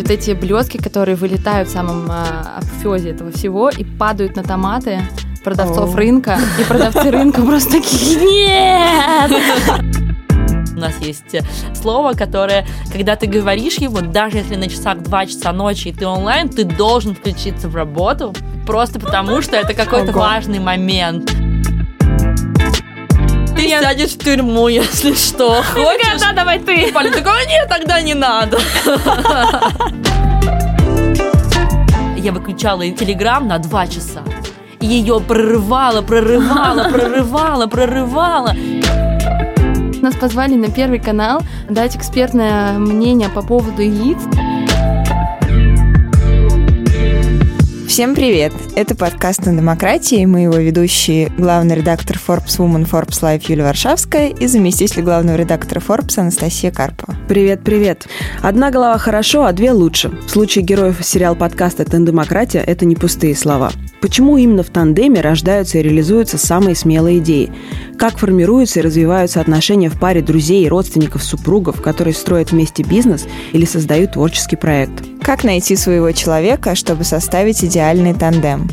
И вот эти блестки, которые вылетают в самом а, апофеозе этого всего и падают на томаты продавцов О. рынка. И продавцы рынка просто такие, нет! У нас есть э, слово, которое, когда ты говоришь его, даже если на часах 2 часа ночи и ты онлайн, ты должен включиться в работу, просто потому что это какой-то важный момент. Ты сядешь в тюрьму, если что. Хочешь? Да, давай ты. Полин такой, нет, тогда не надо. Я выключала телеграм на два часа. И ее прорывало, прорывало, прорывало, прорывало. Нас позвали на Первый канал дать экспертное мнение по поводу яиц. Всем привет! Это подкаст на демократии. Мы его ведущие главный редактор Forbes Woman Forbes Life Юлия Варшавская и заместитель главного редактора Forbes Анастасия Карпова. Привет, привет. Одна голова хорошо, а две лучше. В случае героев сериал-подкаста «Тандемократия» это не пустые слова. Почему именно в тандеме рождаются и реализуются самые смелые идеи? Как формируются и развиваются отношения в паре друзей, родственников, супругов, которые строят вместе бизнес или создают творческий проект? Как найти своего человека, чтобы составить идеальный тандем?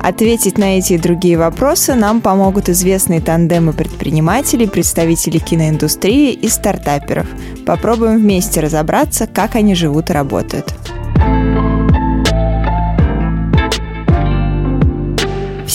Ответить на эти и другие вопросы нам помогут известные тандемы предпринимателей, представителей киноиндустрии и стартаперов. Попробуем вместе разобраться, как они живут и работают.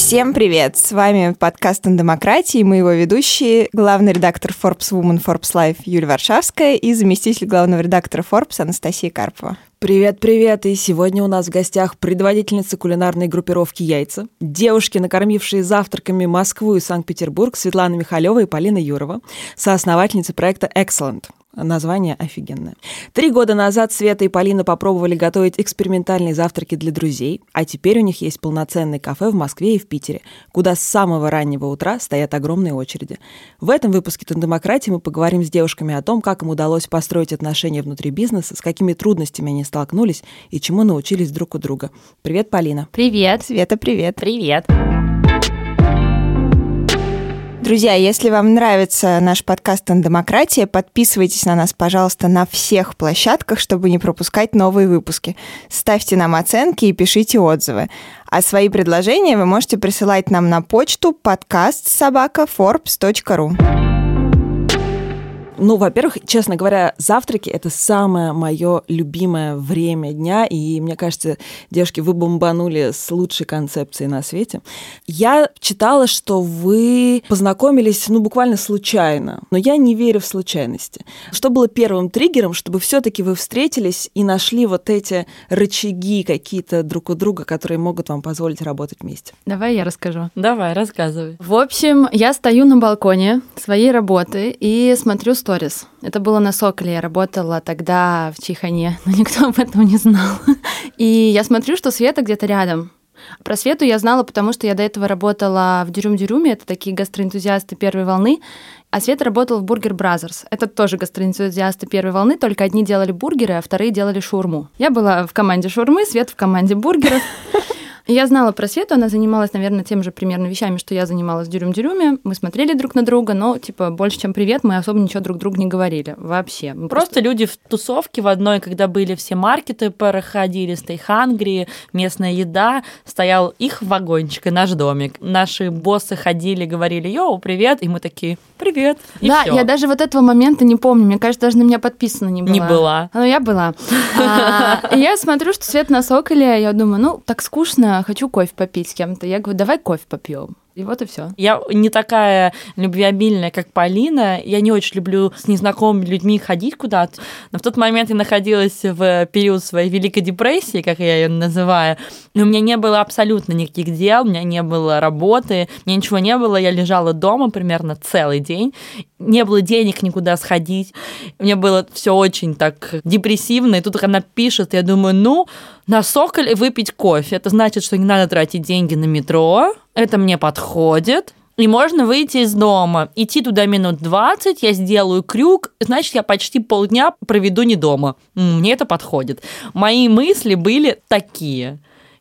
Всем привет! С вами подкаст «На демократии», мы его ведущие, главный редактор Forbes Woman Forbes Life Юлия Варшавская и заместитель главного редактора Forbes Анастасия Карпова. Привет, привет! И сегодня у нас в гостях предводительница кулинарной группировки «Яйца», девушки, накормившие завтраками Москву и Санкт-Петербург, Светлана Михалева и Полина Юрова, соосновательницы проекта «Excellent». Название офигенное. Три года назад Света и Полина попробовали готовить экспериментальные завтраки для друзей, а теперь у них есть полноценный кафе в Москве и в Питере, куда с самого раннего утра стоят огромные очереди. В этом выпуске «Тандемократии» мы поговорим с девушками о том, как им удалось построить отношения внутри бизнеса, с какими трудностями они столкнулись и чему научились друг у друга. Привет, Полина. Привет. Света, привет! Привет. Друзья, если вам нравится наш подкаст «Демократия», подписывайтесь на нас, пожалуйста, на всех площадках, чтобы не пропускать новые выпуски. Ставьте нам оценки и пишите отзывы. А свои предложения вы можете присылать нам на почту подкаст собака forbes.ru. Ну, во-первых, честно говоря, завтраки — это самое мое любимое время дня, и мне кажется, девушки, вы бомбанули с лучшей концепцией на свете. Я читала, что вы познакомились, ну, буквально случайно, но я не верю в случайности. Что было первым триггером, чтобы все таки вы встретились и нашли вот эти рычаги какие-то друг у друга, которые могут вам позволить работать вместе? Давай я расскажу. Давай, рассказывай. В общем, я стою на балконе своей работы и смотрю сторис. Это было на Соколе. Я работала тогда в Чихане, но никто об этом не знал. И я смотрю, что Света где-то рядом. Про Свету я знала, потому что я до этого работала в Дюрюм-Дюрюме, это такие гастроэнтузиасты первой волны, а Света работала в Burger Brothers. Это тоже гастроэнтузиасты первой волны, только одни делали бургеры, а вторые делали шаурму. Я была в команде шаурмы, Света в команде бургеров. Я знала про Свету, она занималась, наверное, тем же примерно вещами, что я занималась в Дюрюм-Дюрюме. Мы смотрели друг на друга, но, типа, больше, чем привет, мы особо ничего друг другу не говорили. Вообще. Мы Просто люди в тусовке в одной, когда были все маркеты, проходили Hungry, местная еда, стоял их вагончик и наш домик. Наши боссы ходили, говорили, йоу, привет, и мы такие, привет, и да, всё. я даже вот этого момента не помню. Мне кажется, даже на меня подписана не была. Не была. Ну, я была. А, я смотрю, что свет на соколе, я думаю, ну, так скучно, хочу кофе попить с кем-то. Я говорю, давай кофе попьем. И вот и все. Я не такая любвеобильная, как Полина. Я не очень люблю с незнакомыми людьми ходить куда-то. Но в тот момент я находилась в период своей Великой депрессии, как я ее называю. И у меня не было абсолютно никаких дел, у меня не было работы, у меня ничего не было. Я лежала дома примерно целый день. Не было денег никуда сходить. Мне было все очень так депрессивно. И тут она пишет, я думаю, ну, на Соколе выпить кофе. Это значит, что не надо тратить деньги на метро. Это мне подходит. И можно выйти из дома, идти туда минут 20, я сделаю крюк, значит, я почти полдня проведу не дома. Мне это подходит. Мои мысли были такие.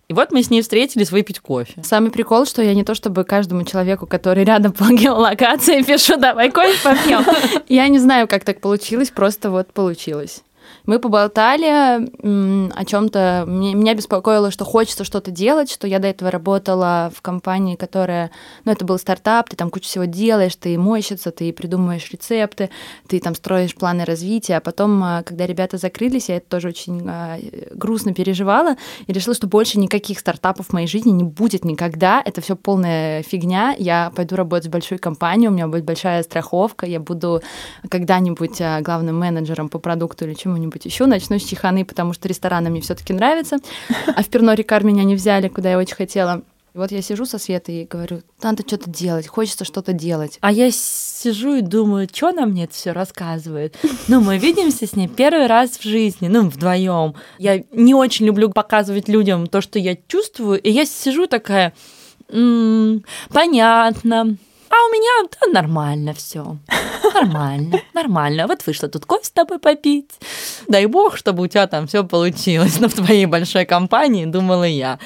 И вот мы с ней встретились выпить кофе. Самый прикол, что я не то чтобы каждому человеку, который рядом по геолокации, пишу, давай кофе попьем. Я не знаю, как так получилось, просто вот получилось. Мы поболтали о чем-то. Меня беспокоило, что хочется что-то делать, что я до этого работала в компании, которая, ну, это был стартап, ты там кучу всего делаешь, ты мойщица, ты придумываешь рецепты, ты там строишь планы развития, а потом, а, когда ребята закрылись, я это тоже очень а, грустно переживала и решила, что больше никаких стартапов в моей жизни не будет никогда. Это все полная фигня. Я пойду работать в большую компанию, у меня будет большая страховка, я буду когда-нибудь а, главным менеджером по продукту или чему-нибудь еще. Начну с чеханы, потому что рестораны мне все-таки нравятся. А в Перно Рикар меня не взяли, куда я очень хотела. И вот я сижу со Светой и говорю, надо что-то делать, хочется что-то делать. А я сижу и думаю, что нам мне это все рассказывает. Ну, мы видимся с ней первый раз в жизни, ну, вдвоем. Я не очень люблю показывать людям то, что я чувствую, и я сижу такая, м-м, понятно, а у меня да, нормально все. Нормально, нормально. Вот вышла тут кофе с тобой попить. Дай бог, чтобы у тебя там все получилось. Но в твоей большой компании, думала я.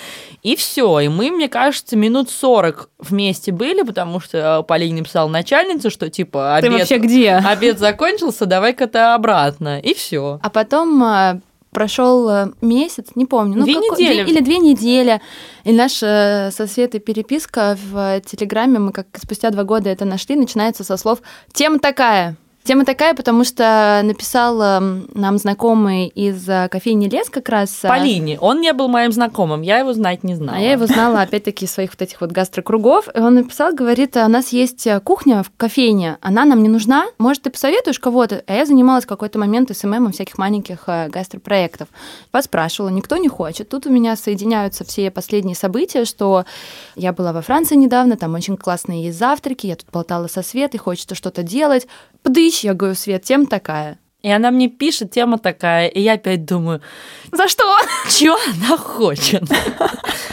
И все. И мы, мне кажется, минут 40 вместе были, потому что Полине написал начальница, что типа обед, Ты вообще где? обед закончился, давай-ка ты обратно. И все. А потом а, прошел э, месяц, не помню, ну, две как, недели. Две, или две недели. И наша э, со Светой переписка в Телеграме, мы как спустя два года это нашли, начинается со слов «тема такая». Тема такая, потому что написал эм, нам знакомый из э, кофейни Лес как раз. э, Полине. Он не был моим знакомым, я его знать не знала. А я его знала, опять-таки, из своих вот этих вот гастрокругов. И он написал, говорит, у нас есть э, кухня в кофейне, она нам не нужна, может, ты посоветуешь кого-то? А я занималась в какой-то момент СММом всяких маленьких гастропроектов. Поспрашивала, никто не хочет. Тут у меня соединяются все последние события, что я была во Франции недавно, там очень классные есть завтраки, я тут болтала со Светой, хочется что-то делать. Подыщи, я говорю, Свет, тем такая. И она мне пишет, тема такая, и я опять думаю, За что? Чё она хочет?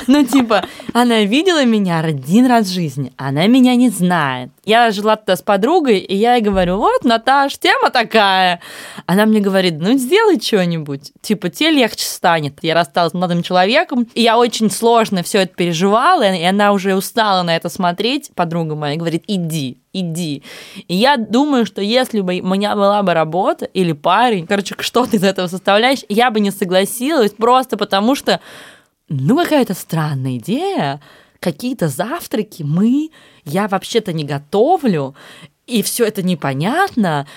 Ну, типа, она видела меня один раз в жизни, она меня не знает. Я жила тогда с подругой, и я ей говорю, вот, Наташ, тема такая. Она мне говорит, ну, сделай что-нибудь. Типа, тебе легче станет. Я рассталась с молодым человеком, и я очень сложно все это переживала, и она уже устала на это смотреть, подруга моя, говорит, иди, иди. И я думаю, что если бы у меня была бы работа или парень, короче, что-то из этого составляешь, я бы не согласилась просто потому, что, ну, какая-то странная идея, какие-то завтраки мы, я вообще-то не готовлю, и все это непонятно,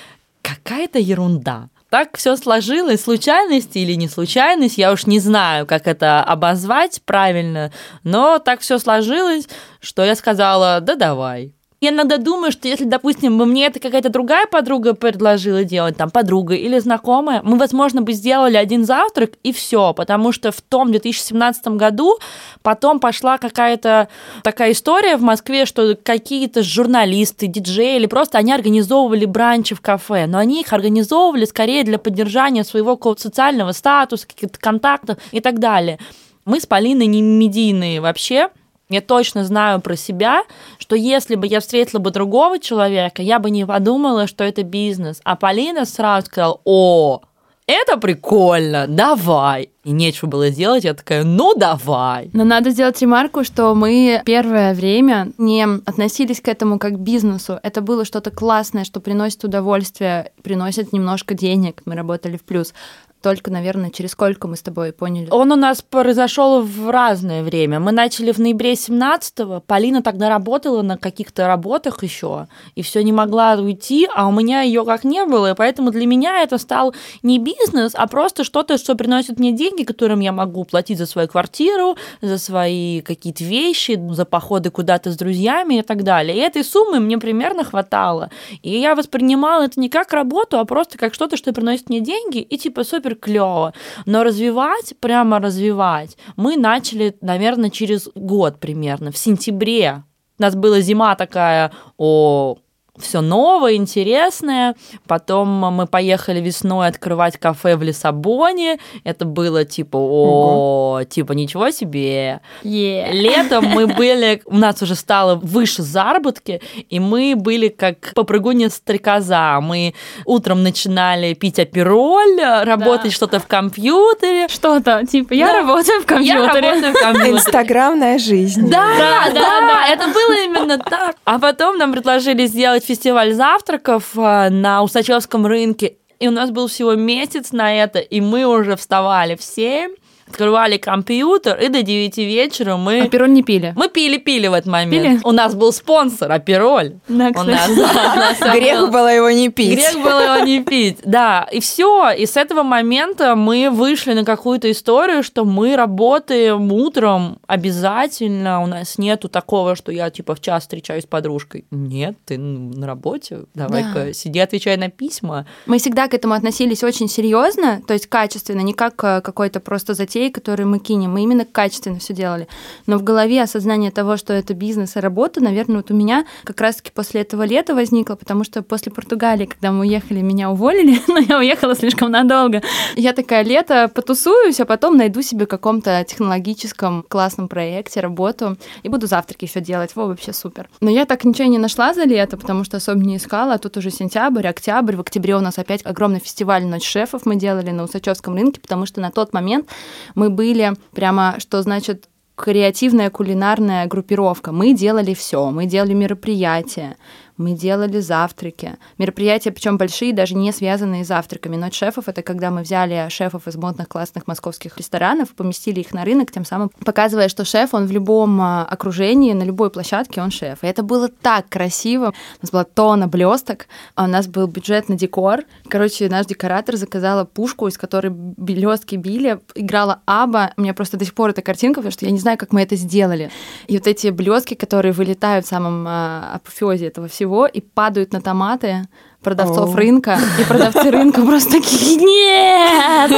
какая-то ерунда. Так все сложилось, случайность или не случайность, я уж не знаю, как это обозвать правильно, но так все сложилось, что я сказала, да давай. Я иногда думаю, что если, допустим, бы мне это какая-то другая подруга предложила делать, там, подруга или знакомая, мы, возможно, бы сделали один завтрак и все, потому что в том 2017 году потом пошла какая-то такая история в Москве, что какие-то журналисты, диджеи или просто они организовывали бранчи в кафе, но они их организовывали скорее для поддержания своего социального статуса, каких-то контактов и так далее. Мы с Полиной не медийные вообще, я точно знаю про себя, что если бы я встретила бы другого человека, я бы не подумала, что это бизнес. А Полина сразу сказала, о, это прикольно, давай. И нечего было делать, я такая, ну давай. Но надо сделать ремарку, что мы первое время не относились к этому как к бизнесу. Это было что-то классное, что приносит удовольствие, приносит немножко денег. Мы работали в плюс. Только, наверное, через сколько мы с тобой поняли. Он у нас произошел в разное время. Мы начали в ноябре 17-го. Полина тогда работала на каких-то работах еще, и все не могла уйти, а у меня ее как не было, и поэтому для меня это стал не бизнес, а просто что-то, что приносит мне деньги, которым я могу платить за свою квартиру, за свои какие-то вещи, за походы куда-то с друзьями и так далее. И этой суммы мне примерно хватало. И я воспринимала это не как работу, а просто как что-то, что приносит мне деньги, и типа супер клево. Но развивать, прямо развивать, мы начали, наверное, через год примерно, в сентябре. У нас была зима такая, о, все новое, интересное. Потом мы поехали весной открывать кафе в Лиссабоне. Это было типа, о, типа ничего себе. Yeah. Летом мы были, у нас уже стало выше заработки, и мы были как попрыгунья стрекоза. Мы утром начинали пить апероль, работать что-то в компьютере. Что-то, типа, я Да. работаю в Я компьютере. работаю в компьютере. Инстаграмная жизнь. Да, да, Да, да, да, это было именно так. А потом нам предложили сделать фестиваль завтраков э, на Усачевском рынке. и у нас был всего месяц на это, и мы уже вставали в 7, открывали компьютер, и до 9 вечера мы... Апероль не пили. Мы пили-пили в этот момент. Пили? У нас был спонсор, Апероль. Да, У нас, да, у нас Грех был- было его не пить. Грех было его не пить. Да, и все. И с этого момента мы вышли на какую-то историю, что мы работаем утром обязательно. У нас нету такого, что я типа в час встречаюсь с подружкой. Нет, ты на работе. Давай-ка Да. сиди, отвечай на письма. Мы всегда к этому относились очень серьезно, то есть качественно, не как э, какой-то просто затей, который мы кинем. Мы именно качественно все делали. Но в голове осознание того, что это бизнес и работа, наверное, вот у меня как раз-таки после этого лета возникло, потому что после Португалии, когда мы уехали, меня уволили, но я уехала слишком надолго. Я такая, лето потусуюсь, а потом найду себе каком-то технологическом классном проекте работу и буду завтраки еще делать. Во, вообще супер. Но я так ничего не нашла за лето, потому что особо не искала. А тут уже сентябрь, октябрь. В октябре у нас опять огромный фестиваль «Ночь шефов» мы делали на Усачевском рынке, потому что на тот момент мы были прямо, что значит креативная кулинарная группировка. Мы делали все. Мы делали мероприятия, мы делали завтраки. Мероприятия, причем большие, даже не связанные с завтраками. Ночь шефов — это когда мы взяли шефов из модных классных московских ресторанов, поместили их на рынок, тем самым показывая, что шеф, он в любом а, окружении, на любой площадке, он шеф. И это было так красиво. У нас была тонна блесток, а у нас был бюджет на декор. Короче, наш декоратор заказала пушку, из которой блестки били, играла Аба. У меня просто до сих пор эта картинка, потому что я не знаю, как мы это сделали. И вот эти блестки, которые вылетают в самом а, апофеозе этого всего и падают на томаты продавцов О. рынка, и продавцы рынка просто такие, нет!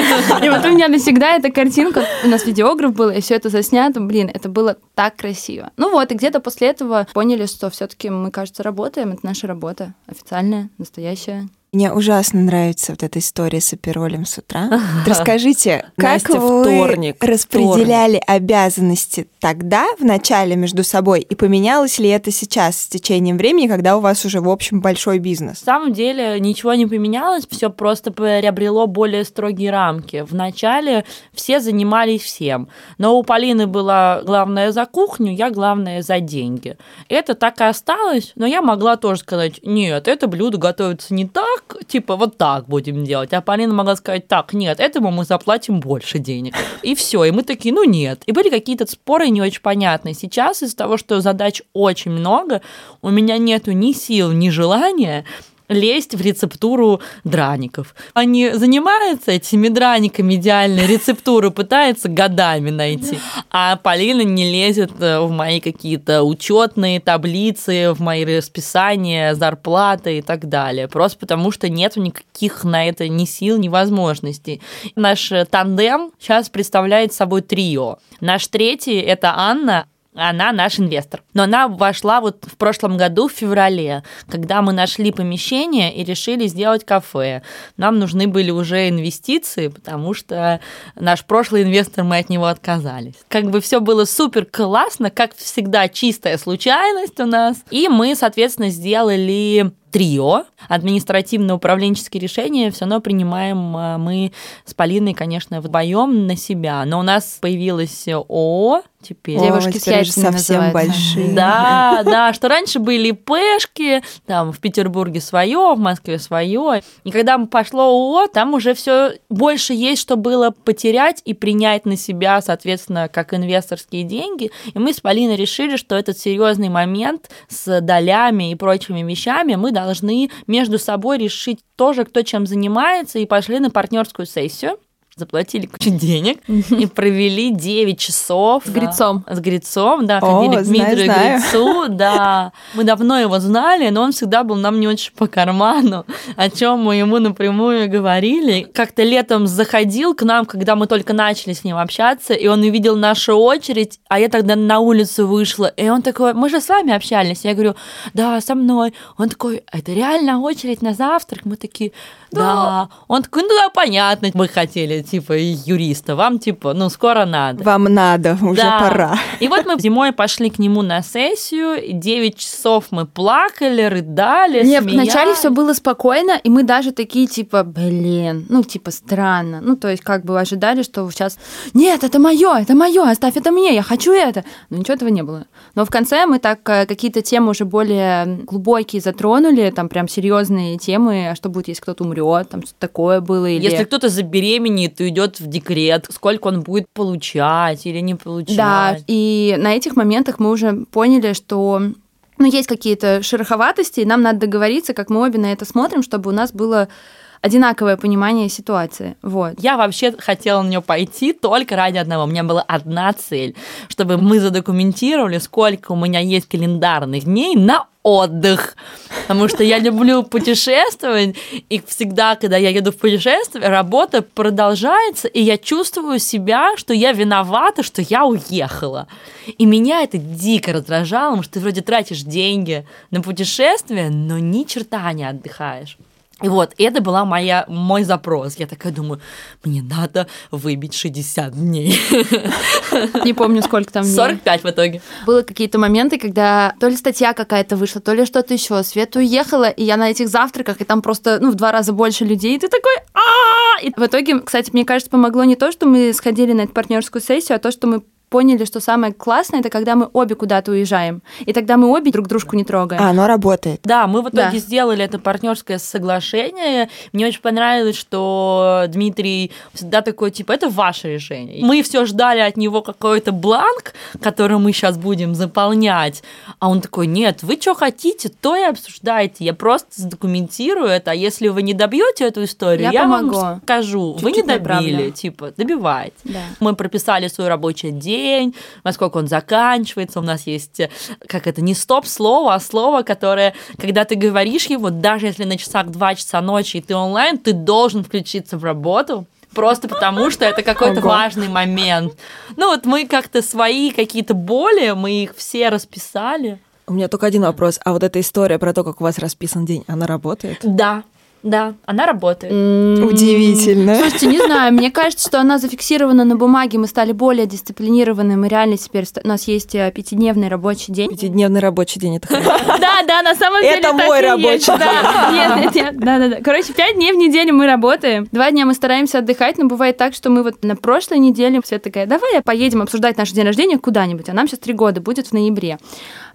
И вот у меня навсегда эта картинка, у нас видеограф был, и все это заснято, блин, это было так красиво. Ну вот, и где-то после этого поняли, что все таки мы, кажется, работаем, это наша работа, официальная, настоящая. Мне ужасно нравится вот эта история с оперолем с утра. Расскажите, как Настя, вы вторник, распределяли обязанности тогда, в начале, между собой, и поменялось ли это сейчас с течением времени, когда у вас уже, в общем, большой бизнес? На самом деле ничего не поменялось, все просто приобрело более строгие рамки. Вначале все занимались всем, но у Полины была главная за кухню, я главная за деньги. Это так и осталось, но я могла тоже сказать, нет, это блюдо готовится не так, типа вот так будем делать. А Полина могла сказать, так, нет, этому мы заплатим больше денег. И все, и мы такие, ну нет. И были какие-то споры не очень понятные. Сейчас из-за того, что задач очень много, у меня нету ни сил, ни желания лезть в рецептуру драников. Они занимаются этими драниками идеальной рецептуры, пытаются годами найти. А Полина не лезет э, в мои какие-то учетные таблицы, в мои расписания, зарплаты и так далее. Просто потому что нету никаких на это ни сил, ни возможностей. Наш тандем сейчас представляет собой трио. Наш третий — это Анна, она наш инвестор. Но она вошла вот в прошлом году, в феврале, когда мы нашли помещение и решили сделать кафе. Нам нужны были уже инвестиции, потому что наш прошлый инвестор, мы от него отказались. Как бы все было супер классно, как всегда, чистая случайность у нас. И мы, соответственно, сделали трио. Административно-управленческие решения все равно принимаем а, мы с Полиной, конечно, вдвоем на себя. Но у нас появилось ООО теперь. О, Девушки с теперь же яйцами совсем называется. большие. Да, да, что раньше были пешки, там в Петербурге свое, в Москве свое. И когда пошло ООО, там уже все больше есть, что было потерять и принять на себя, соответственно, как инвесторские деньги. И мы с Полиной решили, что этот серьезный момент с долями и прочими вещами мы должны между собой решить тоже, кто чем занимается, и пошли на партнерскую сессию заплатили кучу денег и провели 9 часов. С Грицом. С Грицом, да, О, ходили к знаю, Дмитрию знаю. Грицу, да. Мы давно его знали, но он всегда был нам не очень по карману, о чем мы ему напрямую говорили. Как-то летом заходил к нам, когда мы только начали с ним общаться, и он увидел нашу очередь, а я тогда на улицу вышла, и он такой, мы же с вами общались. Я говорю, да, со мной. Он такой, это реально очередь на завтрак? Мы такие, да. Он такой, ну да, понятно, мы хотели типа, юриста, вам, типа, ну, скоро надо. Вам надо, уже Да. пора. И вот мы зимой пошли к нему на сессию, и 9 часов мы плакали, рыдали, Не, вначале смеялись. все было спокойно, и мы даже такие, типа, блин, ну, типа, странно. Ну, то есть, как бы ожидали, что сейчас, нет, это мое, это мое, оставь это мне, я хочу это. Но ничего этого не было. Но в конце мы так э, какие-то темы уже более глубокие затронули, там прям серьезные темы, а что будет, если кто-то умрет, там что-то такое было. Или... Если кто-то забеременеет и уйдет в декрет, сколько он будет получать или не получать. Да, и на этих моментах мы уже поняли, что ну, есть какие-то шероховатости, и нам надо договориться, как мы обе на это смотрим, чтобы у нас было одинаковое понимание ситуации. Вот. Я вообще хотела на нее пойти только ради одного. У меня была одна цель, чтобы мы задокументировали, сколько у меня есть календарных дней на отдых. Потому что я люблю путешествовать, и всегда, когда я еду в путешествие, работа продолжается, и я чувствую себя, что я виновата, что я уехала. И меня это дико раздражало, потому что ты вроде тратишь деньги на путешествие, но ни черта не отдыхаешь. И вот, это была моя, мой запрос. Я такая думаю, мне надо выбить 60 дней. Не помню, сколько там дней. 45 в итоге. Было какие-то моменты, когда то ли статья какая-то вышла, то ли что-то еще. Света уехала, и я на этих завтраках, и там просто ну, в два раза больше людей, и ты такой а И в итоге, кстати, мне кажется, помогло не то, что мы сходили на эту партнерскую сессию, а то, что мы поняли, что самое классное, это когда мы обе куда-то уезжаем. И тогда мы обе друг дружку не трогаем. А, оно работает. Да, мы в итоге Да. сделали это партнерское соглашение. Мне очень понравилось, что Дмитрий всегда такой, типа, это ваше решение. Мы все ждали от него какой-то бланк, который мы сейчас будем заполнять. А он такой, нет, вы что хотите, то и обсуждайте. Я просто задокументирую это, а если вы не добьете эту историю, Я я, вам помогу. скажу. вы не Чуть-чуть добили, направлю. типа, добивайте. Да. Мы прописали свой рабочий день, во сколько он заканчивается. У нас есть, э, как это, не стоп-слово, а слово, которое, когда ты говоришь его, даже если на часах 2 часа ночи и ты онлайн, ты должен включиться в работу. Просто потому, что это какой-то важный момент. Ну вот мы как-то свои какие-то боли, мы их все расписали. У меня только один вопрос. А вот эта история про то, как у вас расписан день, она работает? Да, да, она работает. Удивительно. Слушайте, не знаю, мне кажется, что она зафиксирована на бумаге, мы стали более дисциплинированы, мы реально теперь, у нас есть э, пятидневный рабочий день. Пятидневный рабочий день, это хорошо. Да, да, на самом деле Это мой рабочий да. Нет, нет, нет, да, да, да. Короче, пять дней в неделю мы работаем. Два дня мы стараемся отдыхать, но бывает так, что мы вот на прошлой неделе Света такая, давай поедем обсуждать наш день рождения куда-нибудь, а нам сейчас три года будет в ноябре.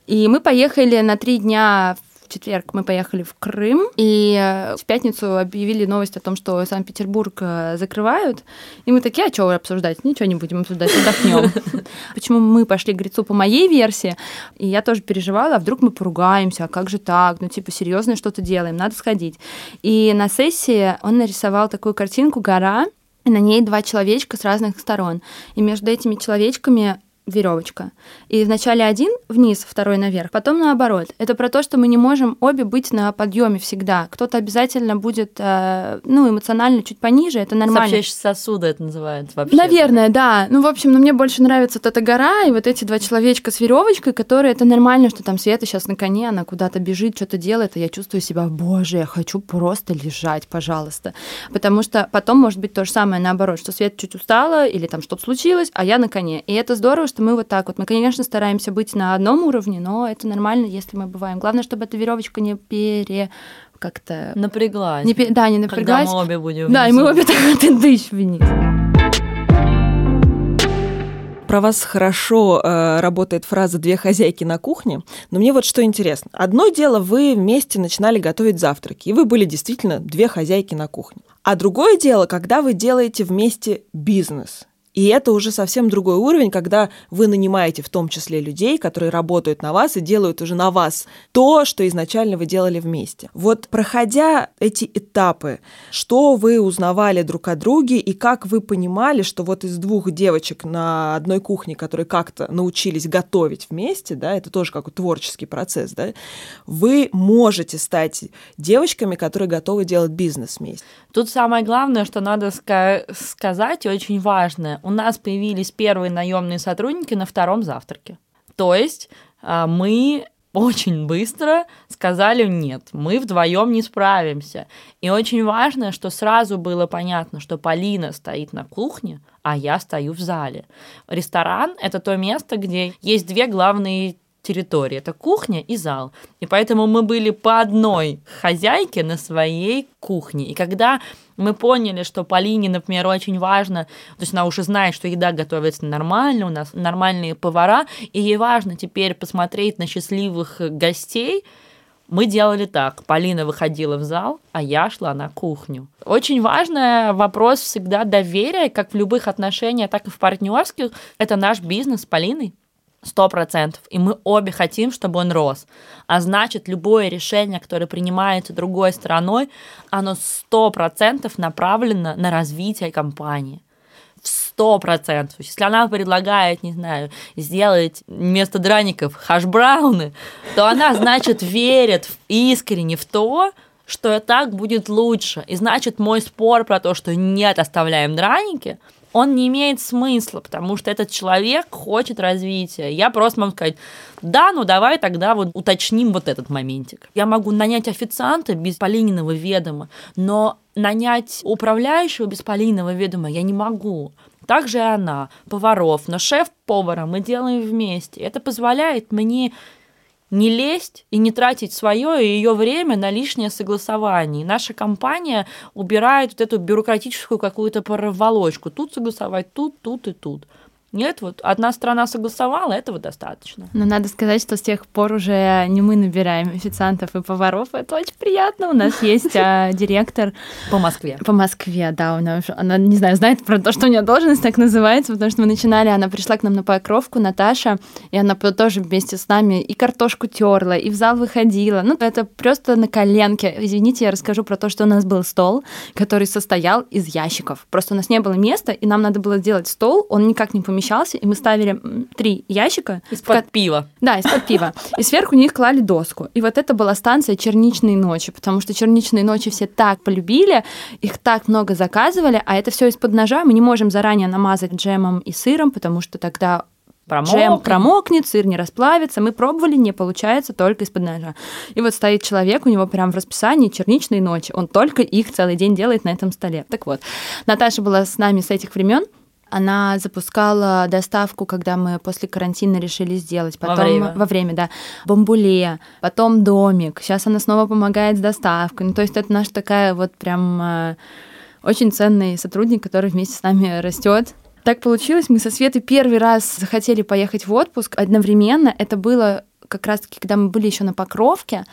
И мы поехали на три дня в четверг мы поехали в Крым, и э, в пятницу объявили новость о том, что Санкт-Петербург э, закрывают. И мы такие, а что обсуждать? Ничего не будем обсуждать, отдохнем. Почему мы пошли к Грицу по моей версии? И я тоже переживала, а вдруг мы поругаемся, а как же так? Ну, типа, серьезно что-то делаем, надо сходить. И на сессии он нарисовал такую картинку «Гора», и на ней два человечка с разных сторон. И между этими человечками веревочка. И вначале один вниз, второй наверх, потом наоборот. Это про то, что мы не можем обе быть на подъеме всегда. Кто-то обязательно будет, э, ну, эмоционально чуть пониже, это нормально. Сообщающие сосуды это называется вообще. Наверное, да. Ну, в общем, ну, мне больше нравится вот эта гора и вот эти два человечка с веревочкой, которые это нормально, что там Света сейчас на коне, она куда-то бежит, что-то делает, а я чувствую себя, боже, я хочу просто лежать, пожалуйста. Потому что потом может быть то же самое наоборот, что Света чуть устала или там что-то случилось, а я на коне. И это здорово, что мы вот так вот. Мы, конечно, стараемся быть на одном уровне, но это нормально, если мы бываем. Главное, чтобы эта веревочка не пере как-то Напряглась. не, да, не Когда напряглась. мы обе будем Да, и мы внизу. обе так вот и дышь вниз. Про вас хорошо э, работает фраза «две хозяйки на кухне», но мне вот что интересно. Одно дело, вы вместе начинали готовить завтраки, и вы были действительно две хозяйки на кухне. А другое дело, когда вы делаете вместе бизнес. И это уже совсем другой уровень, когда вы нанимаете в том числе людей, которые работают на вас и делают уже на вас то, что изначально вы делали вместе. Вот проходя эти этапы, что вы узнавали друг о друге и как вы понимали, что вот из двух девочек на одной кухне, которые как-то научились готовить вместе, да, это тоже как творческий процесс, да, вы можете стать девочками, которые готовы делать бизнес вместе. Тут самое главное, что надо ска- сказать, и очень важное. У нас появились первые наемные сотрудники на втором завтраке. То есть а, мы очень быстро сказали нет, мы вдвоем не справимся. И очень важно, что сразу было понятно, что Полина стоит на кухне, а я стою в зале. Ресторан — это то место, где есть две главные территории. Это кухня и зал. И поэтому мы были по одной хозяйке на своей кухне. И когда мы поняли, что Полине, например, очень важно, то есть она уже знает, что еда готовится нормально, у нас нормальные повара, и ей важно теперь посмотреть на счастливых гостей, мы делали так. Полина выходила в зал, а я шла на кухню. Очень важный вопрос всегда доверия, как в любых отношениях, так и в партнерских. Это наш бизнес с Полиной сто процентов, и мы обе хотим, чтобы он рос. А значит, любое решение, которое принимается другой стороной, оно сто процентов направлено на развитие компании. В сто процентов. Если она предлагает, не знаю, сделать вместо драников хаш-брауны, то она, значит, верит искренне в то, что так будет лучше. И значит, мой спор про то, что нет, оставляем драники – он не имеет смысла, потому что этот человек хочет развития. Я просто могу сказать, да, ну давай тогда вот уточним вот этот моментик. Я могу нанять официанта без Полининого ведома, но нанять управляющего без Полининого ведома я не могу. Также и она, поваров, но шеф-повара мы делаем вместе. Это позволяет мне не лезть и не тратить свое и ее время на лишнее согласование. И наша компания убирает вот эту бюрократическую какую-то проволочку. Тут согласовать, тут, тут и тут. Нет, вот одна страна согласовала, этого достаточно. Но надо сказать, что с тех пор уже не мы набираем официантов и поваров. Это очень приятно. У нас есть а, директор... По Москве. По Москве, да. Она, она, не знаю, знает про то, что у нее должность так называется, потому что мы начинали, она пришла к нам на покровку, Наташа, и она тоже вместе с нами и картошку терла, и в зал выходила. Ну, это просто на коленке. Извините, я расскажу про то, что у нас был стол, который состоял из ящиков. Просто у нас не было места, и нам надо было сделать стол, он никак не помещался помещался, и мы ставили три ящика. Из-под в... пива. Да, из-под пива. И сверху них клали доску. И вот это была станция «Черничные ночи», потому что «Черничные ночи» все так полюбили, их так много заказывали, а это все из-под ножа. Мы не можем заранее намазать джемом и сыром, потому что тогда Промокнет. Джем промокнет, сыр не расплавится. Мы пробовали, не получается, только из-под ножа. И вот стоит человек, у него прям в расписании черничные ночи. Он только их целый день делает на этом столе. Так вот, Наташа была с нами с этих времен. Она запускала доставку, когда мы после карантина решили сделать. Потом, во время. Во время, да. Бамбуле, потом домик. Сейчас она снова помогает с доставкой. Ну, то есть это наша такая вот прям э, очень ценный сотрудник, который вместе с нами растет. Так получилось, мы со Светой первый раз захотели поехать в отпуск одновременно. Это было как раз-таки, когда мы были еще на Покровке.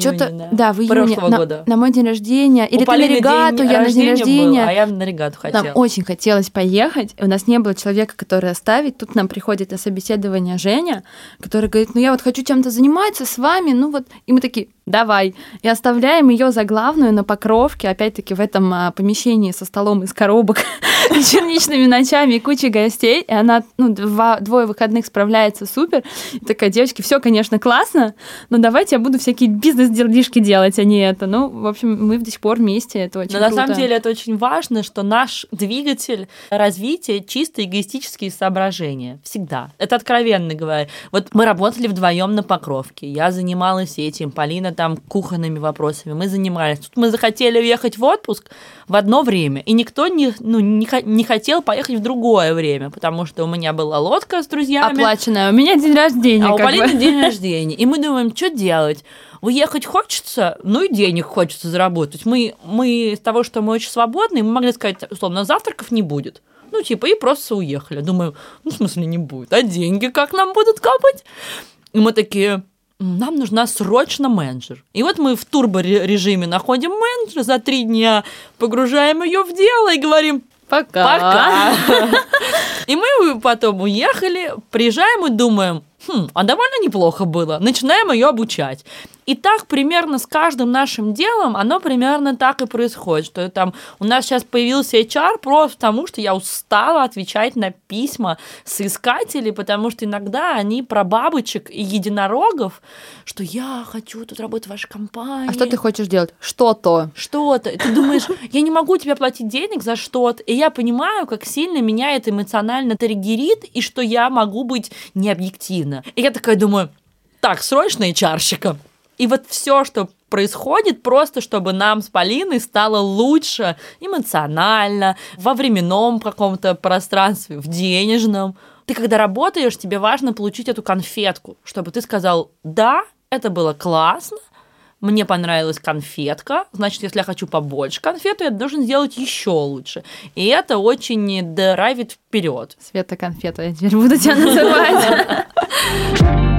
Что-то, да. да, в июне. Прошлого на, года. на мой день рождения. Или У ты на регату, я на день рождения. Был, а я на регату хотела. Нам очень хотелось поехать. У нас не было человека, который оставить. Тут нам приходит на собеседование Женя, который говорит, ну я вот хочу чем-то заниматься с вами, ну вот. И мы такие, давай. И оставляем ее за главную на покровке, опять-таки в этом а, помещении со столом из коробок и черничными ночами и кучей гостей. И она ну, два, двое выходных справляется супер. И такая, девочки, все, конечно, классно, но давайте я буду всякие бизнес-делишки делать, а не это. Ну, в общем, мы до сих пор вместе, это очень Но круто. на самом деле это очень важно, что наш двигатель развития чисто эгоистические соображения. Всегда. Это откровенно говоря. Вот мы работали вдвоем на покровке. Я занималась этим, Полина там кухонными вопросами. Мы занимались. Тут мы захотели уехать в отпуск в одно время, и никто не, ну, не, не хотел поехать в другое время, потому что у меня была лодка с друзьями. Оплаченная. У меня день рождения. А у Полины бы. день рождения. И мы думаем, что делать? Уехать хочется, ну и денег хочется заработать. Мы, мы из того, что мы очень свободны, мы могли сказать, условно, завтраков не будет. Ну, типа, и просто уехали. Думаю, ну, в смысле, не будет. А деньги как нам будут капать? И мы такие, нам нужна срочно менеджер. И вот мы в турбо-режиме находим менеджера за три дня, погружаем ее в дело и говорим Пока. Пока. И мы потом уехали, приезжаем и думаем, хм, а довольно неплохо было. Начинаем ее обучать. И так примерно с каждым нашим делом оно примерно так и происходит, что там у нас сейчас появился HR просто потому, что я устала отвечать на письма соискателей, потому что иногда они про бабочек и единорогов, что я хочу тут работать в вашей компании. А что ты хочешь делать? Что-то. Что-то. Ты думаешь, я не могу тебе платить денег за что-то, и я понимаю, как сильно меня это эмоционально триггерит, и что я могу быть необъективна. И я такая думаю, так, срочно и чарщика. И вот все, что происходит, просто чтобы нам с Полиной стало лучше эмоционально, во временном каком-то пространстве, в денежном. Ты когда работаешь, тебе важно получить эту конфетку, чтобы ты сказал, да, это было классно, мне понравилась конфетка, значит, если я хочу побольше конфету, я должен сделать еще лучше. И это очень драйвит вперед. Света конфета, я теперь буду тебя называть.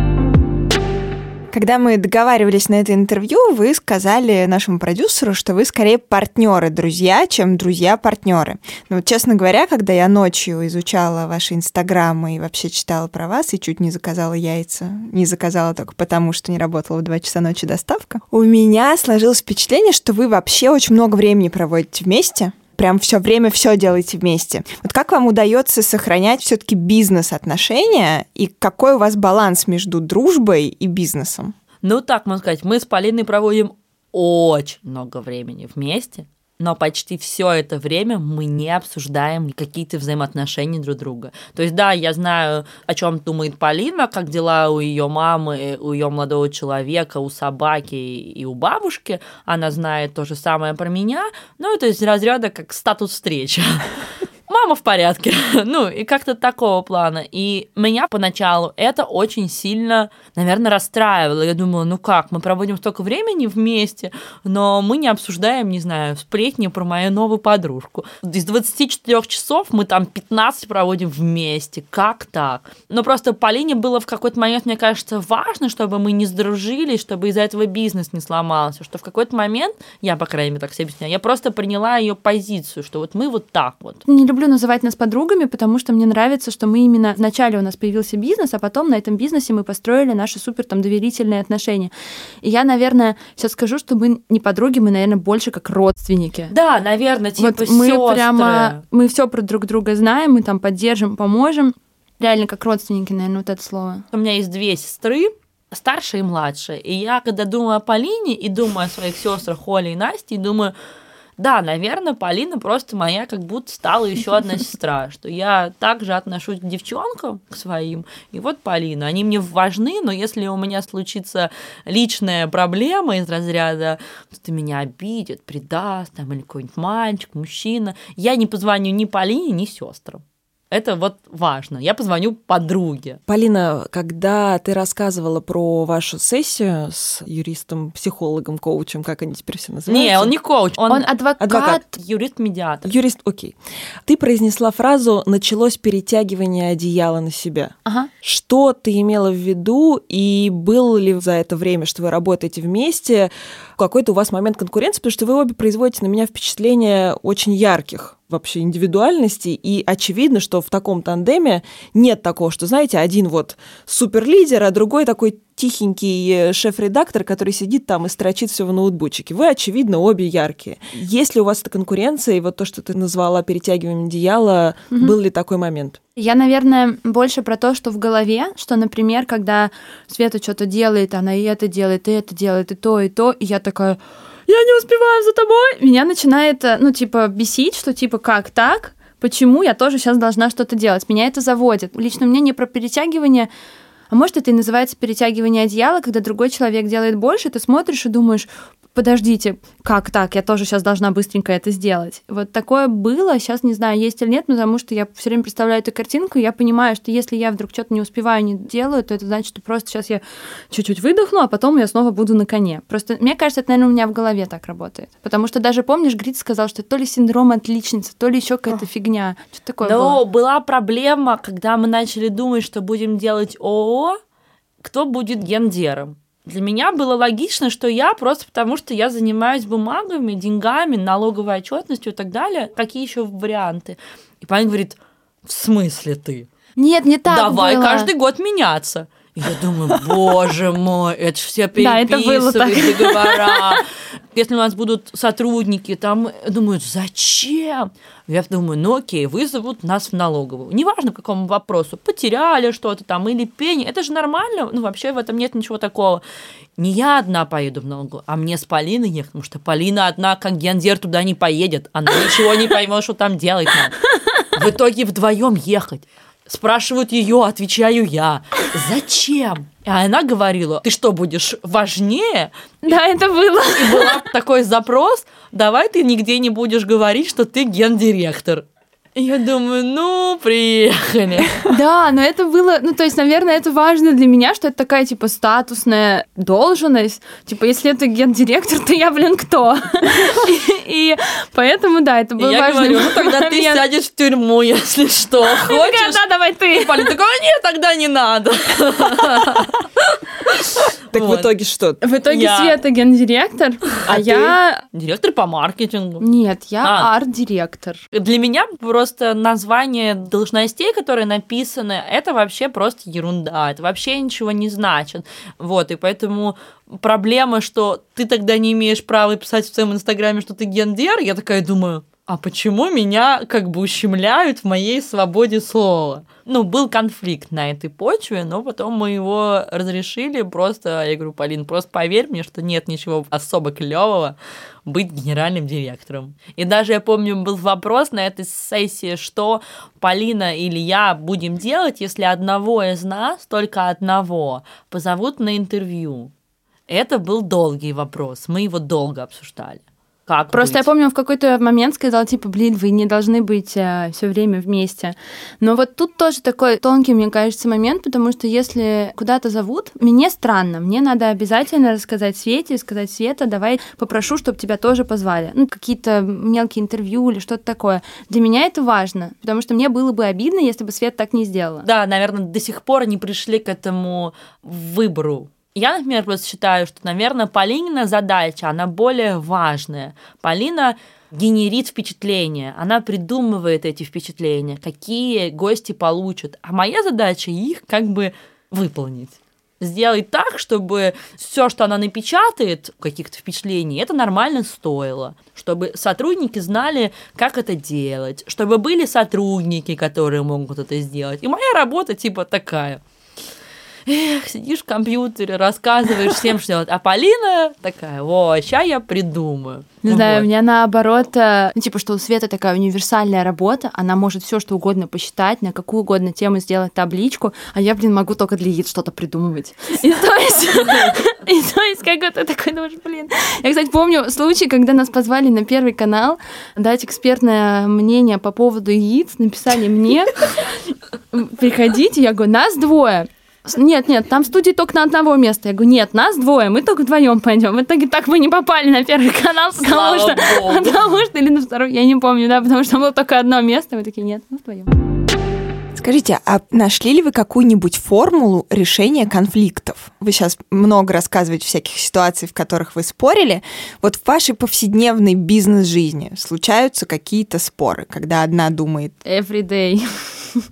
Когда мы договаривались на это интервью, вы сказали нашему продюсеру, что вы скорее партнеры, друзья, чем друзья-партнеры. Вот, честно говоря, когда я ночью изучала ваши инстаграмы и вообще читала про вас и чуть не заказала яйца, не заказала только потому, что не работала в 2 часа ночи доставка, у меня сложилось впечатление, что вы вообще очень много времени проводите вместе, прям все время все делаете вместе. Вот как вам удается сохранять все-таки бизнес-отношения и какой у вас баланс между дружбой и бизнесом? Ну, так можно сказать, мы с Полиной проводим очень много времени вместе, но почти все это время мы не обсуждаем какие-то взаимоотношения друг друга. То есть, да, я знаю, о чем думает Полина, как дела у ее мамы, у ее молодого человека, у собаки и у бабушки. Она знает то же самое про меня. Ну, это из разряда как статус встречи мама в порядке. ну, и как-то такого плана. И меня поначалу это очень сильно, наверное, расстраивало. Я думала, ну как, мы проводим столько времени вместе, но мы не обсуждаем, не знаю, сплетни про мою новую подружку. Из 24 часов мы там 15 проводим вместе. Как так? Но просто Полине было в какой-то момент, мне кажется, важно, чтобы мы не сдружились, чтобы из-за этого бизнес не сломался, что в какой-то момент, я, по крайней мере, так себе объясняю, я просто приняла ее позицию, что вот мы вот так вот. Не люблю называть нас подругами, потому что мне нравится, что мы именно вначале у нас появился бизнес, а потом на этом бизнесе мы построили наши супер там доверительные отношения. И я, наверное, сейчас скажу, что мы не подруги, мы, наверное, больше как родственники. Да, наверное, типа вот мы сёстры. прямо, мы все про друг друга знаем, мы там поддержим, поможем. Реально как родственники, наверное, вот это слово. У меня есть две сестры, старшая и младшая. И я, когда думаю о Полине и думаю о своих сестрах Оле и Насте, и думаю, да, наверное, Полина просто моя как будто стала еще одна сестра, что я также отношусь к девчонкам, к своим, и вот Полина. Они мне важны, но если у меня случится личная проблема из разряда, кто-то меня обидит, предаст, там, или какой-нибудь мальчик, мужчина, я не позвоню ни Полине, ни сестрам. Это вот важно. Я позвоню подруге. Полина, когда ты рассказывала про вашу сессию с юристом, психологом, коучем, как они теперь все называются? Не, он не коуч, он, Он адвокат. адвокат. юрист-медиатор. Юрист, окей. Ты произнесла фразу «началось перетягивание одеяла на себя». Ага. Что ты имела в виду, и был ли за это время, что вы работаете вместе, какой-то у вас момент конкуренции, потому что вы обе производите на меня впечатление очень ярких вообще индивидуальности, и очевидно, что в таком тандеме нет такого, что, знаете, один вот суперлидер, а другой такой тихенький э, шеф-редактор, который сидит там и строчит все в ноутбучике. Вы, очевидно, обе яркие. Есть ли у вас эта конкуренция, и вот то, что ты назвала перетягиванием одеяла, Мгм. был ли такой момент? Я, наверное, больше про то, что в голове, что, например, когда Света что-то делает, она и это делает, и это делает, и то, и то, и я такая, я не успеваю за тобой. Меня начинает, э, ну, типа, бесить, что, типа, как так? Почему я тоже сейчас должна что-то делать? Меня это заводит. Лично мне не про перетягивание, а может, это и называется перетягивание одеяла, когда другой человек делает больше, ты смотришь и думаешь, подождите, как так? Я тоже сейчас должна быстренько это сделать. Вот такое было, сейчас не знаю, есть или нет, потому что я все время представляю эту картинку, и я понимаю, что если я вдруг что-то не успеваю, не делаю, то это значит, что просто сейчас я чуть-чуть выдохну, а потом я снова буду на коне. Просто мне кажется, это, наверное, у меня в голове так работает. Потому что даже, помнишь, Грит сказал, что то ли синдром отличницы, то ли еще какая-то фигня. Что такое Но было? была проблема, когда мы начали думать, что будем делать ООО, кто будет гендером. Для меня было логично, что я просто потому, что я занимаюсь бумагами, деньгами, налоговой отчетностью и так далее. Какие еще варианты? И парень говорит, в смысле ты? Нет, не так Давай было. каждый год меняться. И я думаю, боже мой, это ж все переписывают договора. Если у нас будут сотрудники, там думают, зачем? Я думаю, ну окей, вызовут нас в налоговую. Неважно, по какому вопросу. Потеряли что-то там или пени. Это же нормально. Ну, вообще в этом нет ничего такого. Не я одна поеду в налоговую, а мне с Полиной ехать, потому что Полина одна, как гендер, туда не поедет. Она ничего не поймет, что там делать надо. В итоге вдвоем ехать. Спрашивают ее, отвечаю я. Зачем? А она говорила, ты что, будешь важнее? Да, это было. И был такой запрос, давай ты нигде не будешь говорить, что ты гендиректор. Я думаю, ну, приехали. Да, но это было, ну, то есть, наверное, это важно для меня, что это такая, типа, статусная должность. Типа, если это гендиректор, то я, блин, кто? И, поэтому, да, это было важно. Я говорю, ну, тогда ты сядешь в тюрьму, если что. Хочешь? Да, давай ты. Полин такой, нет, тогда не надо. Так в итоге что? В итоге Света гендиректор, а, а я... Директор по маркетингу. Нет, я а. арт-директор. Для меня просто название должностей, которые написаны, это вообще просто ерунда. Это вообще ничего не значит. Вот, и поэтому проблема, что ты тогда не имеешь права писать в своем инстаграме, что ты гендер, я такая думаю, а почему меня как бы ущемляют в моей свободе слова? Ну, был конфликт на этой почве, но потом мы его разрешили. Просто, я говорю, Полин, просто поверь мне, что нет ничего особо клевого быть генеральным директором. И даже я помню, был вопрос на этой сессии, что Полина или я будем делать, если одного из нас, только одного, позовут на интервью. Это был долгий вопрос, мы его долго обсуждали. Как Просто быть? я помню, в какой-то момент сказала, типа, блин, вы не должны быть э, все время вместе. Но вот тут тоже такой тонкий, мне кажется, момент, потому что если куда-то зовут, мне странно, мне надо обязательно рассказать Свете, сказать, Света, давай попрошу, чтобы тебя тоже позвали. Ну, какие-то мелкие интервью или что-то такое. Для меня это важно, потому что мне было бы обидно, если бы Света так не сделала. Да, наверное, до сих пор не пришли к этому выбору я, например, просто считаю, что, наверное, Полинина задача, она более важная. Полина генерит впечатления, она придумывает эти впечатления, какие гости получат. А моя задача их как бы выполнить сделать так, чтобы все, что она напечатает, каких-то впечатлений, это нормально стоило. Чтобы сотрудники знали, как это делать. Чтобы были сотрудники, которые могут это сделать. И моя работа типа такая – эх, сидишь в компьютере, рассказываешь всем, что. А Полина такая, о, сейчас я придумаю. Не знаю, вот. у меня наоборот, э, ну, типа, что у Света такая универсальная работа, она может все что угодно посчитать, на какую угодно тему сделать табличку, а я, блин, могу только для яиц что-то придумывать. И то есть, и то есть, как это такой думаешь, блин. Я, кстати, помню случай, когда нас позвали на Первый канал дать экспертное мнение по поводу яиц, написали мне, приходите, я говорю, нас двое, нет, нет, там студии только на одного места. Я говорю, нет, нас двое, мы только вдвоем пойдем. В итоге так мы не попали на первый канал, потому что, потому что, или на второй, я не помню, да, потому что было только одно место. Мы такие, нет, мы вдвоем. Скажите, а нашли ли вы какую-нибудь формулу решения конфликтов? Вы сейчас много рассказываете всяких ситуаций, в которых вы спорили. Вот в вашей повседневной бизнес-жизни случаются какие-то споры, когда одна думает... Every day.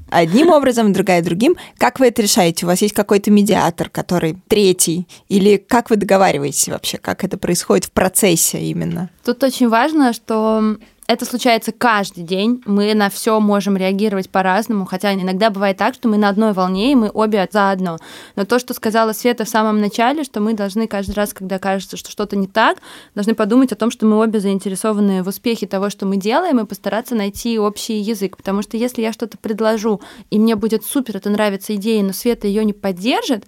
Одним образом, другая другим. Как вы это решаете? У вас есть какой-то медиатор, который третий? Или как вы договариваетесь вообще? Как это происходит в процессе именно? Тут очень важно, что это случается каждый день. Мы на все можем реагировать по-разному, хотя иногда бывает так, что мы на одной волне, и мы обе заодно. Но то, что сказала Света в самом начале, что мы должны каждый раз, когда кажется, что что-то не так, должны подумать о том, что мы обе заинтересованы в успехе того, что мы делаем, и постараться найти общий язык. Потому что если я что-то предложу, и мне будет супер, это нравится идея, но Света ее не поддержит,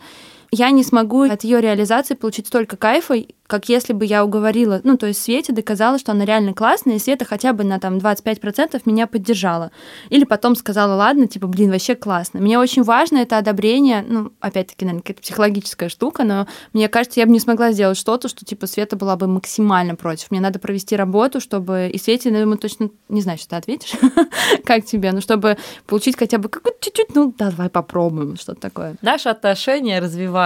я не смогу от ее реализации получить столько кайфа, как если бы я уговорила, ну, то есть Свете доказала, что она реально классная, и Света хотя бы на там 25% меня поддержала. Или потом сказала, ладно, типа, блин, вообще классно. Мне очень важно это одобрение, ну, опять-таки, наверное, какая-то психологическая штука, но мне кажется, я бы не смогла сделать что-то, что, типа, Света была бы максимально против. Мне надо провести работу, чтобы... И Свете, я думаю, точно... Не знаю, что ты ответишь, как тебе, но чтобы получить хотя бы какую-то чуть-чуть, ну, давай попробуем, что-то такое. Наши отношения развиваются,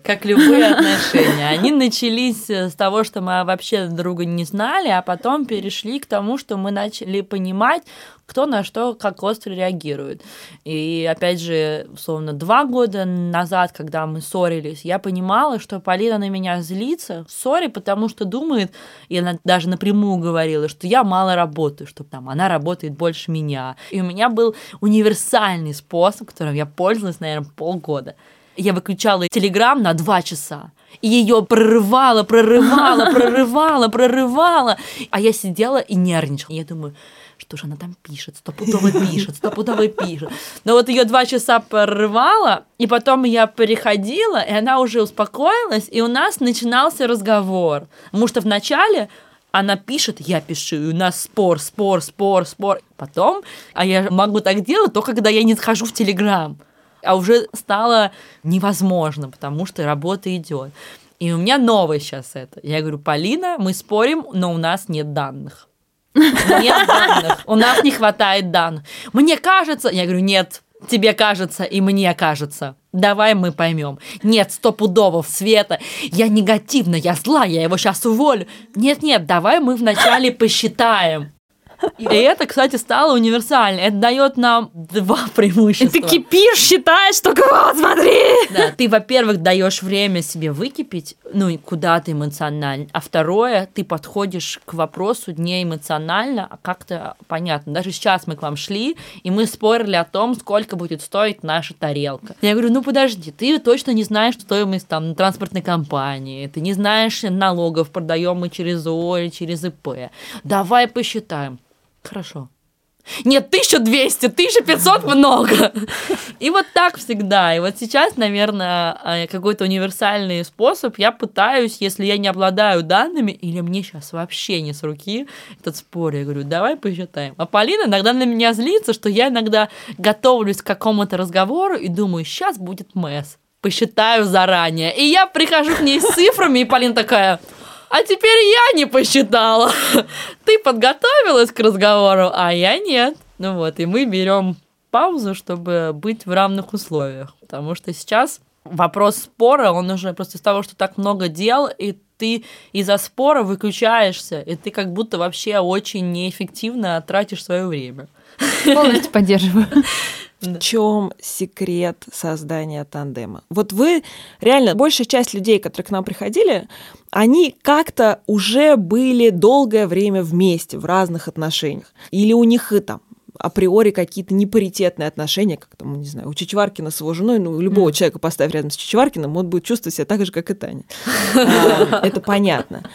как любые отношения. Они начались начались с того, что мы вообще друга не знали, а потом перешли к тому, что мы начали понимать, кто на что как остро реагирует. И опять же, условно, два года назад, когда мы ссорились, я понимала, что Полина на меня злится в потому что думает, и она даже напрямую говорила, что я мало работаю, что там она работает больше меня. И у меня был универсальный способ, которым я пользовалась, наверное, полгода. Я выключала телеграм на два часа и ее прорывало, прорывало, прорывало, прорывало. А я сидела и нервничала. Я думаю, что же она там пишет, стопудово пишет, стопудово пишет. Но вот ее два часа порвало, и потом я переходила, и она уже успокоилась, и у нас начинался разговор. Потому что вначале она пишет, я пишу, и у нас спор, спор, спор, спор. Потом, а я могу так делать только когда я не захожу в Телеграм. А уже стало невозможно, потому что работа идет. И у меня новое сейчас это. Я говорю, Полина, мы спорим, но у нас нет данных. Нет данных. У нас не хватает данных. Мне кажется, я говорю, нет, тебе кажется и мне кажется. Давай мы поймем. Нет, стопудово, Света, я негативна, я зла, я его сейчас уволю. Нет-нет, давай мы вначале посчитаем. И это, кстати, стало универсально. Это дает нам два преимущества. И ты кипишь, считаешь, только вот, смотри! Да, ты, во-первых, даешь время себе выкипеть, ну и куда-то эмоционально. А второе, ты подходишь к вопросу не эмоционально, а как-то понятно. Даже сейчас мы к вам шли, и мы спорили о том, сколько будет стоить наша тарелка. Я говорю, ну подожди, ты точно не знаешь стоимость там транспортной компании, ты не знаешь налогов, продаем мы через ООО или через ИП. Давай посчитаем. Хорошо. Нет, 1200, 1500 много. И вот так всегда. И вот сейчас, наверное, э, какой-то универсальный способ. Я пытаюсь, если я не обладаю данными, или мне сейчас вообще не с руки этот спор, я говорю, давай посчитаем. А Полина иногда на меня злится, что я иногда готовлюсь к какому-то разговору и думаю, сейчас будет месс. Посчитаю заранее. И я прихожу к ней с цифрами, и Полина такая, а теперь я не посчитала. Ты подготовилась к разговору, а я нет. Ну вот, и мы берем паузу, чтобы быть в равных условиях. Потому что сейчас вопрос спора, он уже просто из того, что так много дел, и ты из-за спора выключаешься, и ты как будто вообще очень неэффективно тратишь свое время. Полностью поддерживаю. В чем секрет создания тандема? Вот вы, реально, большая часть людей, которые к нам приходили, они как-то уже были долгое время вместе в разных отношениях. Или у них и там априори какие-то непаритетные отношения, как там, не знаю, у Чичваркина с его женой, ну, любого mm. человека поставь рядом с Чичваркиным, он будет чувствовать себя так же, как и Таня. А, это понятно.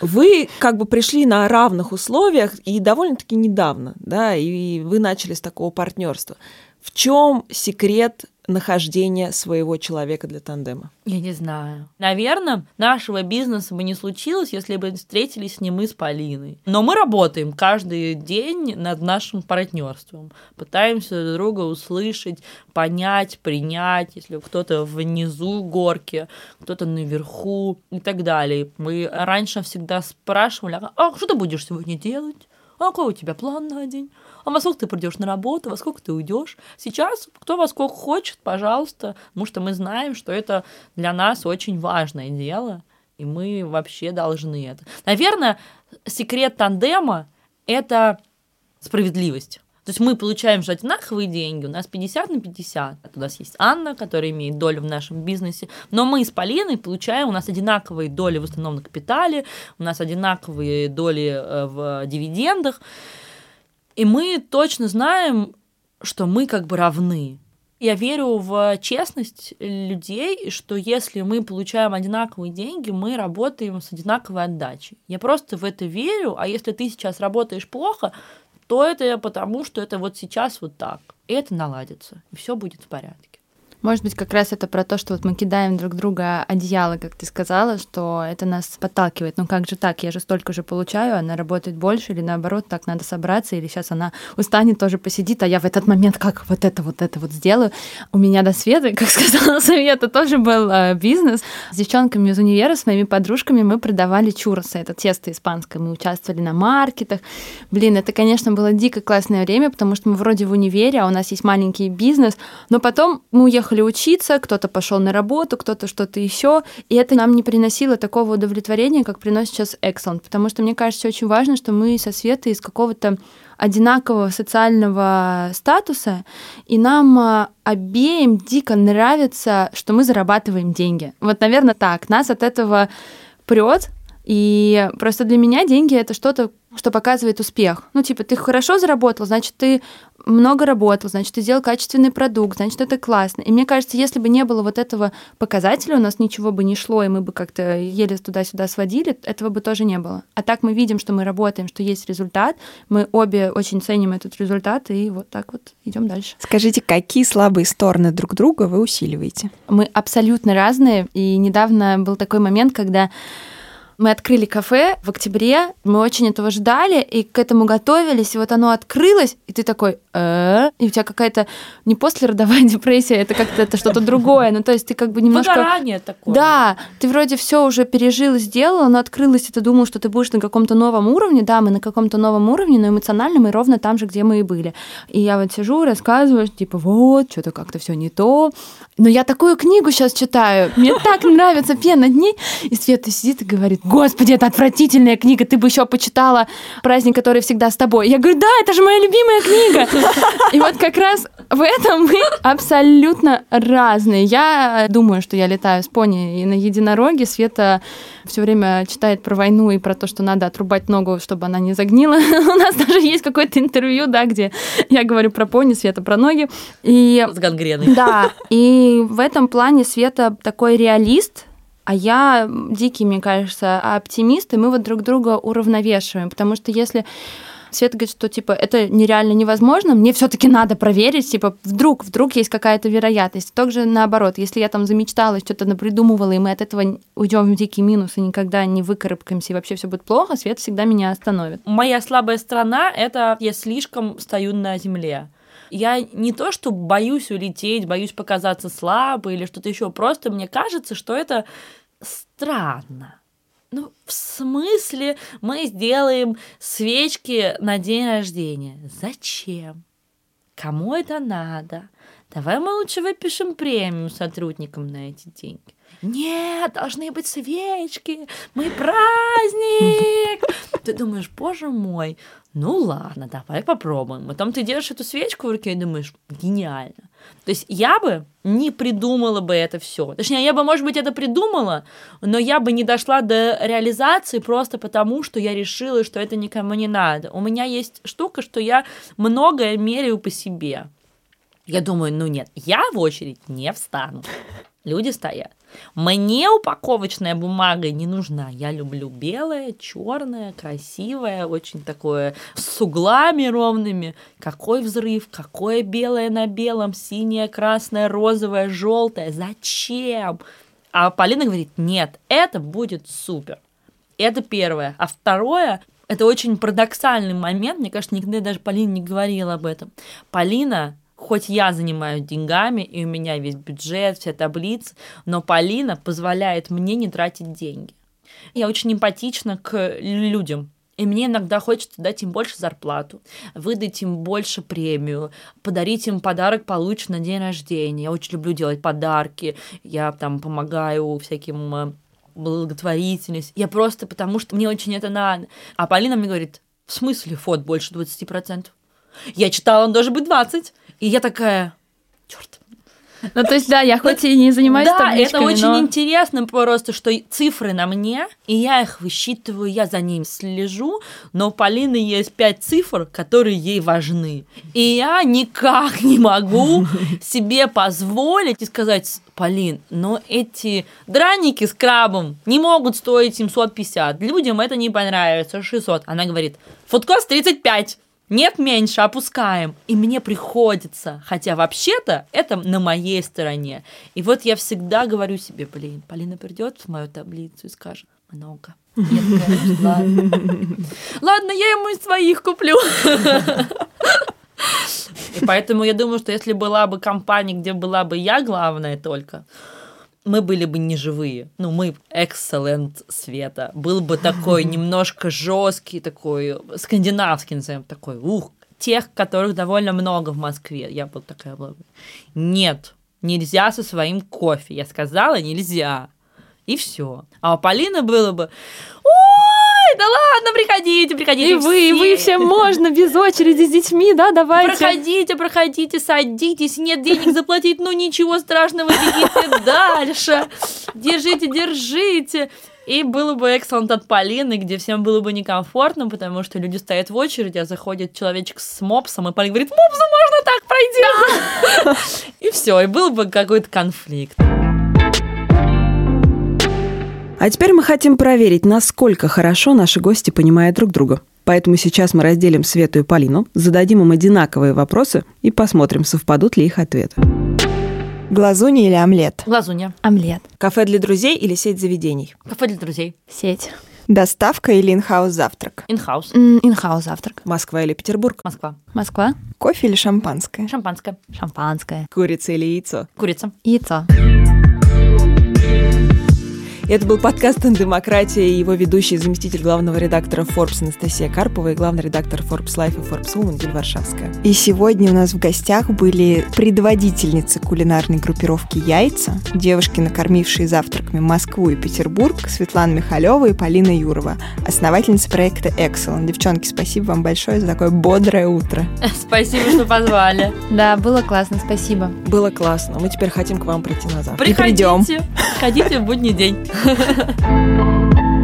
Вы как бы пришли на равных условиях и довольно-таки недавно, да, и вы начали с такого партнерства. В чем секрет нахождения своего человека для тандема? Я не знаю. Наверное, нашего бизнеса бы не случилось, если бы встретились не мы с Полиной. Но мы работаем каждый день над нашим партнерством. Пытаемся друг друга услышать, понять, принять, если кто-то внизу горки, кто-то наверху и так далее. Мы раньше всегда спрашивали, а что ты будешь сегодня делать? А какой у тебя план на день? А во сколько ты придешь на работу, во сколько ты уйдешь. Сейчас кто во сколько хочет, пожалуйста, потому что мы знаем, что это для нас очень важное дело, и мы вообще должны это. Наверное, секрет тандема — это справедливость. То есть мы получаем же одинаковые деньги, у нас 50 на 50. У нас есть Анна, которая имеет долю в нашем бизнесе, но мы с Полиной получаем, у нас одинаковые доли в установленном капитале, у нас одинаковые доли э, в дивидендах. И мы точно знаем, что мы как бы равны. Я верю в честность людей, что если мы получаем одинаковые деньги, мы работаем с одинаковой отдачей. Я просто в это верю, а если ты сейчас работаешь плохо, то это потому, что это вот сейчас вот так. И это наладится, и все будет в порядке. Может быть, как раз это про то, что вот мы кидаем друг друга одеяло, как ты сказала, что это нас подталкивает. Ну как же так? Я же столько же получаю, она работает больше, или наоборот, так надо собраться, или сейчас она устанет, тоже посидит, а я в этот момент как вот это, вот это вот сделаю. У меня до света, как сказала Совета, тоже был э, бизнес. С девчонками из универа, с моими подружками мы продавали чурросы, это тесто испанское. Мы участвовали на маркетах. Блин, это, конечно, было дико классное время, потому что мы вроде в универе, а у нас есть маленький бизнес, но потом мы уехали уехали учиться, кто-то пошел на работу, кто-то что-то еще, и это нам не приносило такого удовлетворения, как приносит сейчас Excellent, потому что мне кажется очень важно, что мы со Светой из какого-то одинакового социального статуса, и нам а, обеим дико нравится, что мы зарабатываем деньги. Вот, наверное, так. Нас от этого прет, И просто для меня деньги это что-то, что показывает успех. Ну, типа, ты хорошо заработал, значит, ты много работал, значит, ты сделал качественный продукт, значит, это классно. И мне кажется, если бы не было вот этого показателя, у нас ничего бы не шло, и мы бы как-то еле туда-сюда сводили, этого бы тоже не было. А так мы видим, что мы работаем, что есть результат, мы обе очень ценим этот результат, и вот так вот идем дальше. Скажите, какие слабые стороны друг друга вы усиливаете? Мы абсолютно разные, и недавно был такой момент, когда мы открыли кафе в октябре, мы очень этого ждали, и к этому готовились, и вот оно открылось, и ты такой, э и у тебя какая-то не послеродовая депрессия, это как-то это что-то другое, ну то есть ты как бы немножко... Выгорание такое. Да, ты вроде все уже пережил и сделал, оно открылось, и ты думал, что ты будешь на каком-то новом уровне, да, мы на каком-то новом уровне, но эмоционально мы ровно там же, где мы и были. И я вот сижу, рассказываю, типа, вот, что-то как-то все не то. Но я такую книгу сейчас читаю, мне так нравится «Пена дней», и Света сидит и говорит, господи, это отвратительная книга, ты бы еще почитала «Праздник, который всегда с тобой». Я говорю, да, это же моя любимая книга. И вот как раз в этом мы абсолютно разные. Я думаю, что я летаю с пони и на единороге. Света все время читает про войну и про то, что надо отрубать ногу, чтобы она не загнила. У нас даже есть какое-то интервью, да, где я говорю про пони, Света про ноги. И... С гангреной. Да, и в этом плане Света такой реалист, а я дикий, мне кажется, оптимист, и мы вот друг друга уравновешиваем, потому что если Света говорит, что типа это нереально невозможно, мне все-таки надо проверить, типа вдруг, вдруг есть какая-то вероятность. Также наоборот, если я там замечтала, что-то напридумывала, и мы от этого уйдем в дикий минус и никогда не выкарабкаемся, и вообще все будет плохо, Свет всегда меня остановит. Моя слабая сторона — это я слишком стою на земле. Я не то, что боюсь улететь, боюсь показаться слабой или что-то еще, просто мне кажется, что это странно. Ну, в смысле мы сделаем свечки на день рождения? Зачем? Кому это надо? Давай мы лучше выпишем премию сотрудникам на эти деньги. Нет, должны быть свечки, мы праздник. Ты думаешь, боже мой, ну ладно, давай попробуем. Потом ты держишь эту свечку в руке и думаешь, гениально. То есть я бы не придумала бы это все. Точнее, я бы, может быть, это придумала, но я бы не дошла до реализации просто потому, что я решила, что это никому не надо. У меня есть штука, что я многое меряю по себе. Я думаю, ну нет, я в очередь не встану. Люди стоят. Мне упаковочная бумага не нужна. Я люблю белое, черное, красивое, очень такое с углами ровными. Какой взрыв, какое белое на белом, синее, красное, розовое, желтое. Зачем? А Полина говорит, нет, это будет супер. Это первое. А второе, это очень парадоксальный момент. Мне кажется, никогда даже Полина не говорила об этом. Полина хоть я занимаюсь деньгами, и у меня весь бюджет, вся таблица, но Полина позволяет мне не тратить деньги. Я очень эмпатична к людям, и мне иногда хочется дать им больше зарплату, выдать им больше премию, подарить им подарок получше на день рождения. Я очень люблю делать подарки, я там помогаю всяким э, благотворительность. Я просто потому, что мне очень это надо. А Полина мне говорит, в смысле фот больше 20%? Я читала, он должен быть 20. И я такая, черт. Ну, то есть, да, я хоть и не занимаюсь Да, это очень но... интересно просто, что цифры на мне, и я их высчитываю, я за ними слежу, но у Полины есть пять цифр, которые ей важны. И я никак не могу себе позволить и сказать, Полин, но эти драники с крабом не могут стоить 750. Людям это не понравится, 600. Она говорит, фудкост 35 нет меньше, опускаем. И мне приходится, хотя вообще-то это на моей стороне. И вот я всегда говорю себе, блин, Полина придет в мою таблицу и скажет, много. Я такая, ладно. Ладно, я ему из своих куплю. И поэтому я думаю, что если была бы компания, где была бы я главная только, мы были бы не живые. Ну, мы excellent света. Был бы такой немножко жесткий, такой скандинавский, назовем, такой, ух, тех, которых довольно много в Москве. Я был такая была. Нет, нельзя со своим кофе. Я сказала, нельзя. И все. А у Полины было бы, да ладно, приходите, приходите. И вы, и вы все можно, без очереди, с детьми, да, давайте. Проходите, проходите, садитесь, нет денег заплатить, ну ничего страшного, бегите дальше. Держите, держите. И было бы Excellent от Полины, где всем было бы некомфортно, потому что люди стоят в очереди, а заходит человечек с мопсом, и Полина говорит, мопсу можно так пройти? И все, и был бы какой-то конфликт. А теперь мы хотим проверить, насколько хорошо наши гости понимают друг друга. Поэтому сейчас мы разделим Свету и Полину, зададим им одинаковые вопросы и посмотрим, совпадут ли их ответы. Глазунья или омлет? Глазунья. Омлет. Кафе для друзей или сеть заведений? Кафе для друзей. Сеть. Доставка или in-house завтрак? In-house. In-house завтрак. Москва или Петербург? Москва. Москва. Кофе или шампанское? Шампанское. Шампанское. Курица или яйцо? Курица. Яйцо. Это был подкаст «Демократия» и его ведущий заместитель главного редактора Forbes Анастасия Карпова и главный редактор Forbes Life и Forbes Woman Юль Варшавская. И сегодня у нас в гостях были предводительницы кулинарной группировки «Яйца», девушки, накормившие завтраками Москву и Петербург, Светлана Михалева и Полина Юрова, основательницы проекта Excellent. Девчонки, спасибо вам большое за такое бодрое утро. Спасибо, что позвали. Да, было классно, спасибо. Было классно. Мы теперь хотим к вам прийти на завтрак. Приходите. придем. Приходите в будний день. Ha ha ha.